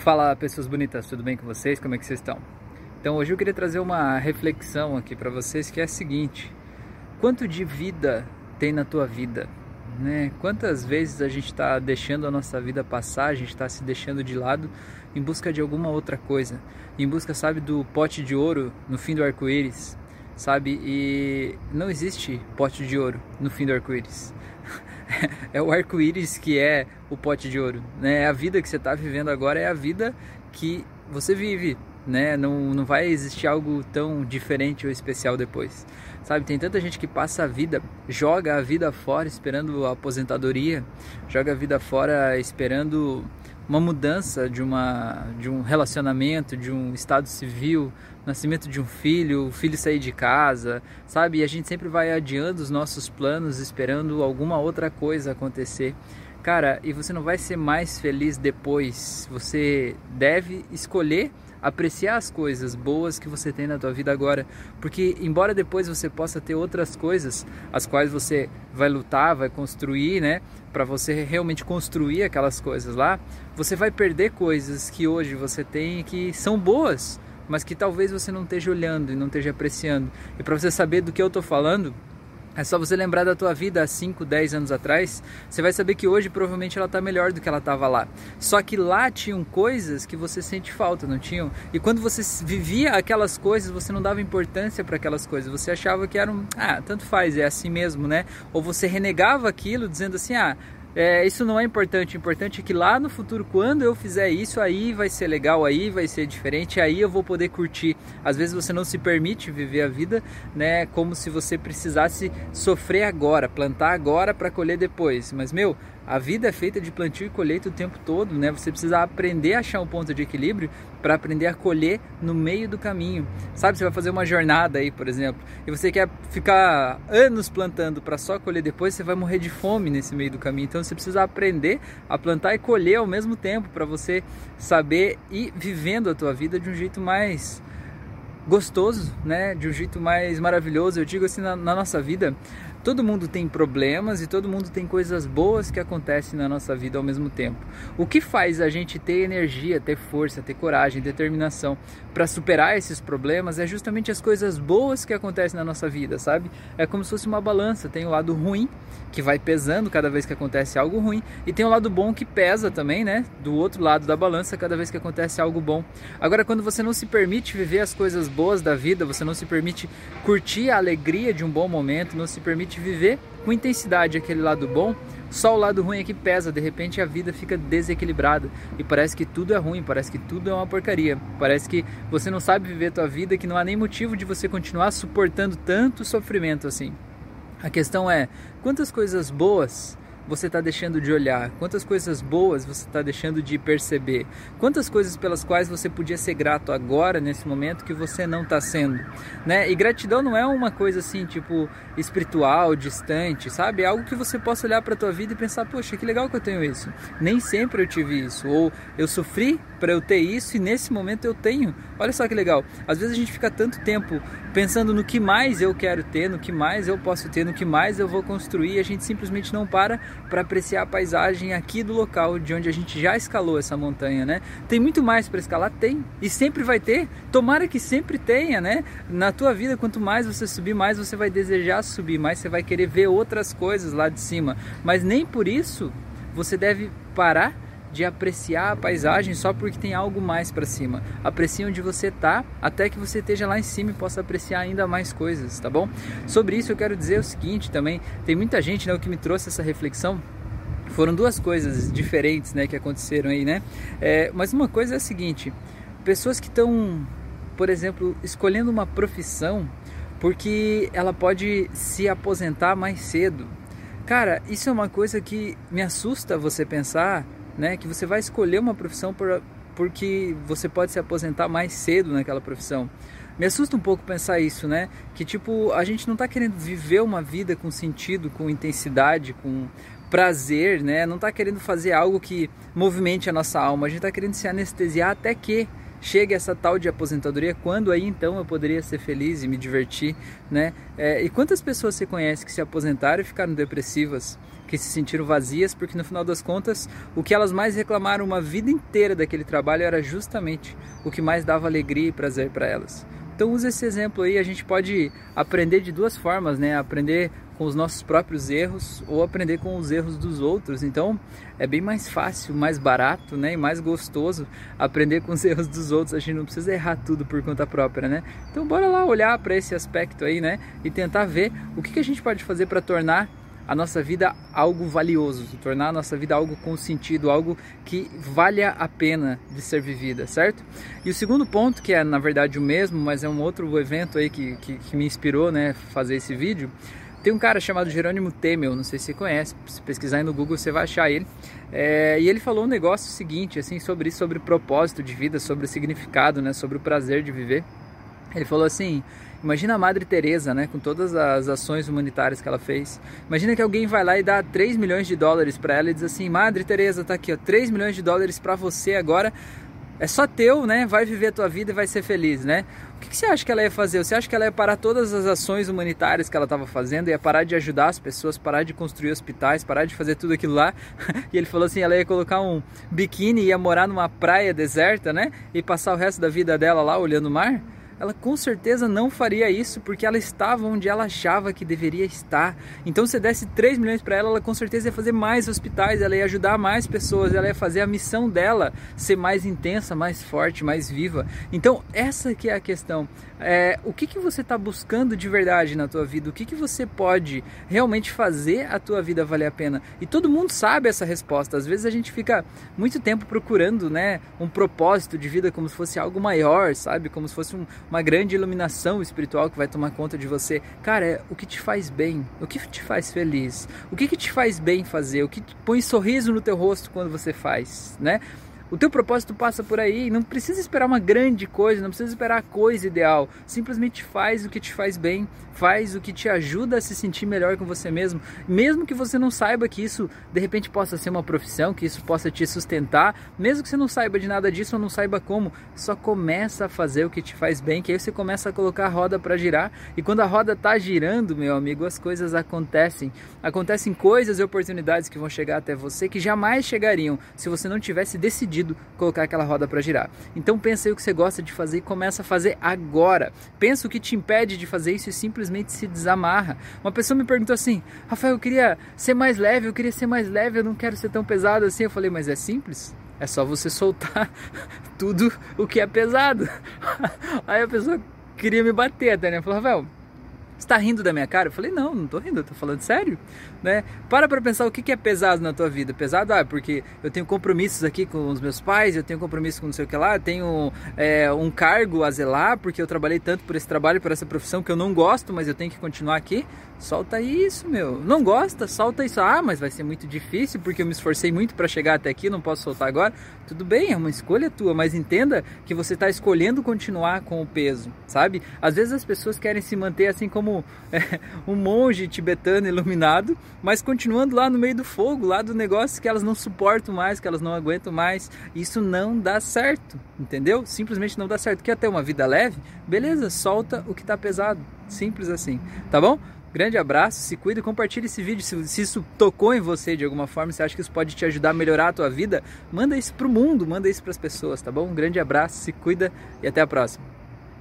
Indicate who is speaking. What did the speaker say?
Speaker 1: Fala pessoas bonitas, tudo bem com vocês? Como é que vocês estão? Então hoje eu queria trazer uma reflexão aqui para vocês que é a seguinte: quanto de vida tem na tua vida? Né? Quantas vezes a gente está deixando a nossa vida passar, a gente está se deixando de lado em busca de alguma outra coisa, em busca, sabe, do pote de ouro no fim do arco-íris, sabe? E não existe pote de ouro no fim do arco-íris. é o arco-íris que é o pote de ouro, né? A vida que você está vivendo agora é a vida que você vive, né? Não, não vai existir algo tão diferente ou especial depois, sabe? Tem tanta gente que passa a vida, joga a vida fora esperando a aposentadoria, joga a vida fora esperando uma mudança de, uma, de um relacionamento, de um estado civil, nascimento de um filho, o filho sair de casa, sabe? E a gente sempre vai adiando os nossos planos, esperando alguma outra coisa acontecer. Cara, e você não vai ser mais feliz depois. Você deve escolher apreciar as coisas boas que você tem na tua vida agora, porque embora depois você possa ter outras coisas as quais você vai lutar, vai construir, né, para você realmente construir aquelas coisas lá, você vai perder coisas que hoje você tem que são boas, mas que talvez você não esteja olhando e não esteja apreciando. E para você saber do que eu estou falando, é só você lembrar da tua vida há 5, 10 anos atrás, você vai saber que hoje provavelmente ela está melhor do que ela estava lá. Só que lá tinham coisas que você sente falta, não tinham? E quando você vivia aquelas coisas, você não dava importância para aquelas coisas. Você achava que eram, ah, tanto faz, é assim mesmo, né? Ou você renegava aquilo dizendo assim, ah, é, isso não é importante. O importante é que lá no futuro, quando eu fizer isso, aí vai ser legal, aí vai ser diferente, aí eu vou poder curtir. Às vezes você não se permite viver a vida, né? Como se você precisasse sofrer agora, plantar agora para colher depois. Mas meu, a vida é feita de plantio e colheita o tempo todo, né? Você precisa aprender a achar um ponto de equilíbrio para aprender a colher no meio do caminho. Sabe, você vai fazer uma jornada aí, por exemplo, e você quer ficar anos plantando para só colher depois, você vai morrer de fome nesse meio do caminho. Então você precisa aprender a plantar e colher ao mesmo tempo para você saber ir vivendo a tua vida de um jeito mais gostoso, né? De um jeito mais maravilhoso. Eu digo assim, na, na nossa vida, Todo mundo tem problemas e todo mundo tem coisas boas que acontecem na nossa vida ao mesmo tempo. O que faz a gente ter energia, ter força, ter coragem, determinação para superar esses problemas é justamente as coisas boas que acontecem na nossa vida, sabe? É como se fosse uma balança, tem o lado ruim que vai pesando cada vez que acontece algo ruim e tem o lado bom que pesa também, né? Do outro lado da balança cada vez que acontece algo bom. Agora quando você não se permite viver as coisas boas da vida, você não se permite curtir a alegria de um bom momento, não se permite viver com intensidade aquele lado bom, só o lado ruim é que pesa, de repente a vida fica desequilibrada e parece que tudo é ruim, parece que tudo é uma porcaria, parece que você não sabe viver a tua vida, que não há nem motivo de você continuar suportando tanto sofrimento assim. A questão é, quantas coisas boas você está deixando de olhar? Quantas coisas boas você está deixando de perceber? Quantas coisas pelas quais você podia ser grato agora, nesse momento, que você não está sendo? Né? E gratidão não é uma coisa assim, tipo, espiritual, distante, sabe? É algo que você possa olhar para a tua vida e pensar, poxa, que legal que eu tenho isso. Nem sempre eu tive isso. Ou eu sofri para eu ter isso e nesse momento eu tenho. Olha só que legal. Às vezes a gente fica tanto tempo pensando no que mais eu quero ter, no que mais eu posso ter, no que mais eu vou construir, e a gente simplesmente não para para apreciar a paisagem aqui do local de onde a gente já escalou essa montanha, né? Tem muito mais para escalar? Tem. E sempre vai ter. Tomara que sempre tenha, né? Na tua vida, quanto mais você subir, mais você vai desejar subir, mais você vai querer ver outras coisas lá de cima. Mas nem por isso você deve parar de apreciar a paisagem só porque tem algo mais para cima. Aprecie onde você está, até que você esteja lá em cima e possa apreciar ainda mais coisas, tá bom? Sobre isso eu quero dizer o seguinte também, tem muita gente, né, o que me trouxe essa reflexão foram duas coisas diferentes, né, que aconteceram aí, né? É, mas uma coisa é a seguinte, pessoas que estão, por exemplo, escolhendo uma profissão porque ela pode se aposentar mais cedo. Cara, isso é uma coisa que me assusta você pensar né? Que você vai escolher uma profissão por, porque você pode se aposentar mais cedo naquela profissão. Me assusta um pouco pensar isso, né? Que tipo, a gente não está querendo viver uma vida com sentido, com intensidade, com prazer, né? Não está querendo fazer algo que movimente a nossa alma. A gente está querendo se anestesiar até que chegue essa tal de aposentadoria, quando aí então eu poderia ser feliz e me divertir, né? É, e quantas pessoas você conhece que se aposentaram e ficaram depressivas, que se sentiram vazias, porque no final das contas, o que elas mais reclamaram uma vida inteira daquele trabalho era justamente o que mais dava alegria e prazer para elas. Então use esse exemplo aí, a gente pode aprender de duas formas, né? Aprender com os nossos próprios erros ou aprender com os erros dos outros. Então é bem mais fácil, mais barato, né? E mais gostoso aprender com os erros dos outros. A gente não precisa errar tudo por conta própria, né? Então bora lá olhar para esse aspecto aí, né? E tentar ver o que, que a gente pode fazer para tornar a nossa vida algo valioso, tornar a nossa vida algo com sentido, algo que valha a pena de ser vivida, certo? E o segundo ponto, que é na verdade o mesmo, mas é um outro evento aí que, que, que me inspirou, né, fazer esse vídeo, tem um cara chamado Jerônimo Temel, não sei se você conhece, se pesquisar aí no Google você vai achar ele. É, e ele falou um negócio seguinte, assim, sobre isso, sobre propósito de vida, sobre o significado, né, sobre o prazer de viver. Ele falou assim: Imagina a Madre Teresa, né, com todas as ações humanitárias que ela fez. Imagina que alguém vai lá e dá 3 milhões de dólares para ela e diz assim: "Madre Teresa, tá aqui, ó, 3 milhões de dólares para você agora. É só teu, né? Vai viver a tua vida e vai ser feliz, né?" O que, que você acha que ela ia fazer? Você acha que ela ia parar todas as ações humanitárias que ela estava fazendo, ia parar de ajudar as pessoas, parar de construir hospitais, parar de fazer tudo aquilo lá? e ele falou assim, ela ia colocar um biquíni e ia morar numa praia deserta, né? E passar o resto da vida dela lá olhando o mar? Ela com certeza não faria isso porque ela estava onde ela achava que deveria estar. Então, se desse 3 milhões para ela, ela com certeza ia fazer mais hospitais, ela ia ajudar mais pessoas, ela ia fazer a missão dela ser mais intensa, mais forte, mais viva. Então, essa que é a questão. É, o que, que você está buscando de verdade na tua vida? O que, que você pode realmente fazer a tua vida valer a pena? E todo mundo sabe essa resposta. Às vezes a gente fica muito tempo procurando né, um propósito de vida como se fosse algo maior, sabe? Como se fosse um, uma grande iluminação espiritual que vai tomar conta de você. Cara, é o que te faz bem, o que te faz feliz, o que, que te faz bem fazer, o que põe sorriso no teu rosto quando você faz, né? O teu propósito passa por aí, não precisa esperar uma grande coisa, não precisa esperar a coisa ideal. Simplesmente faz o que te faz bem, faz o que te ajuda a se sentir melhor com você mesmo, mesmo que você não saiba que isso de repente possa ser uma profissão, que isso possa te sustentar, mesmo que você não saiba de nada disso ou não saiba como, só começa a fazer o que te faz bem, que aí você começa a colocar a roda para girar e quando a roda tá girando, meu amigo, as coisas acontecem. Acontecem coisas e oportunidades que vão chegar até você que jamais chegariam se você não tivesse decidido colocar aquela roda para girar. Então pensa aí o que você gosta de fazer e começa a fazer agora. Pensa o que te impede de fazer isso e simplesmente se desamarra. Uma pessoa me perguntou assim: Rafael, eu queria ser mais leve, eu queria ser mais leve, eu não quero ser tão pesado assim. Eu falei, mas é simples. É só você soltar tudo o que é pesado. Aí a pessoa queria me bater até, né? Falou, Rafael, você tá rindo da minha cara? Eu falei, não, não tô rindo, tô falando sério, né? Para pra pensar o que é pesado na tua vida. Pesado, ah, porque eu tenho compromissos aqui com os meus pais, eu tenho compromisso com não sei o que lá, tenho é, um cargo a zelar, porque eu trabalhei tanto por esse trabalho, por essa profissão que eu não gosto, mas eu tenho que continuar aqui. Solta isso, meu. Não gosta? Solta isso. Ah, mas vai ser muito difícil, porque eu me esforcei muito para chegar até aqui, não posso soltar agora. Tudo bem, é uma escolha tua, mas entenda que você está escolhendo continuar com o peso, sabe? Às vezes as pessoas querem se manter assim como é, um monge tibetano iluminado, mas continuando lá no meio do fogo, lá do negócio que elas não suportam mais, que elas não aguentam mais. Isso não dá certo, entendeu? Simplesmente não dá certo. Quer ter uma vida leve? Beleza, solta o que está pesado. Simples assim, tá bom? Grande abraço, se cuida, compartilhe esse vídeo. Se, se, isso tocou em você de alguma forma, se acha que isso pode te ajudar a melhorar a tua vida, manda isso pro mundo, manda isso para as pessoas, tá bom? Um grande abraço, se cuida e até a próxima.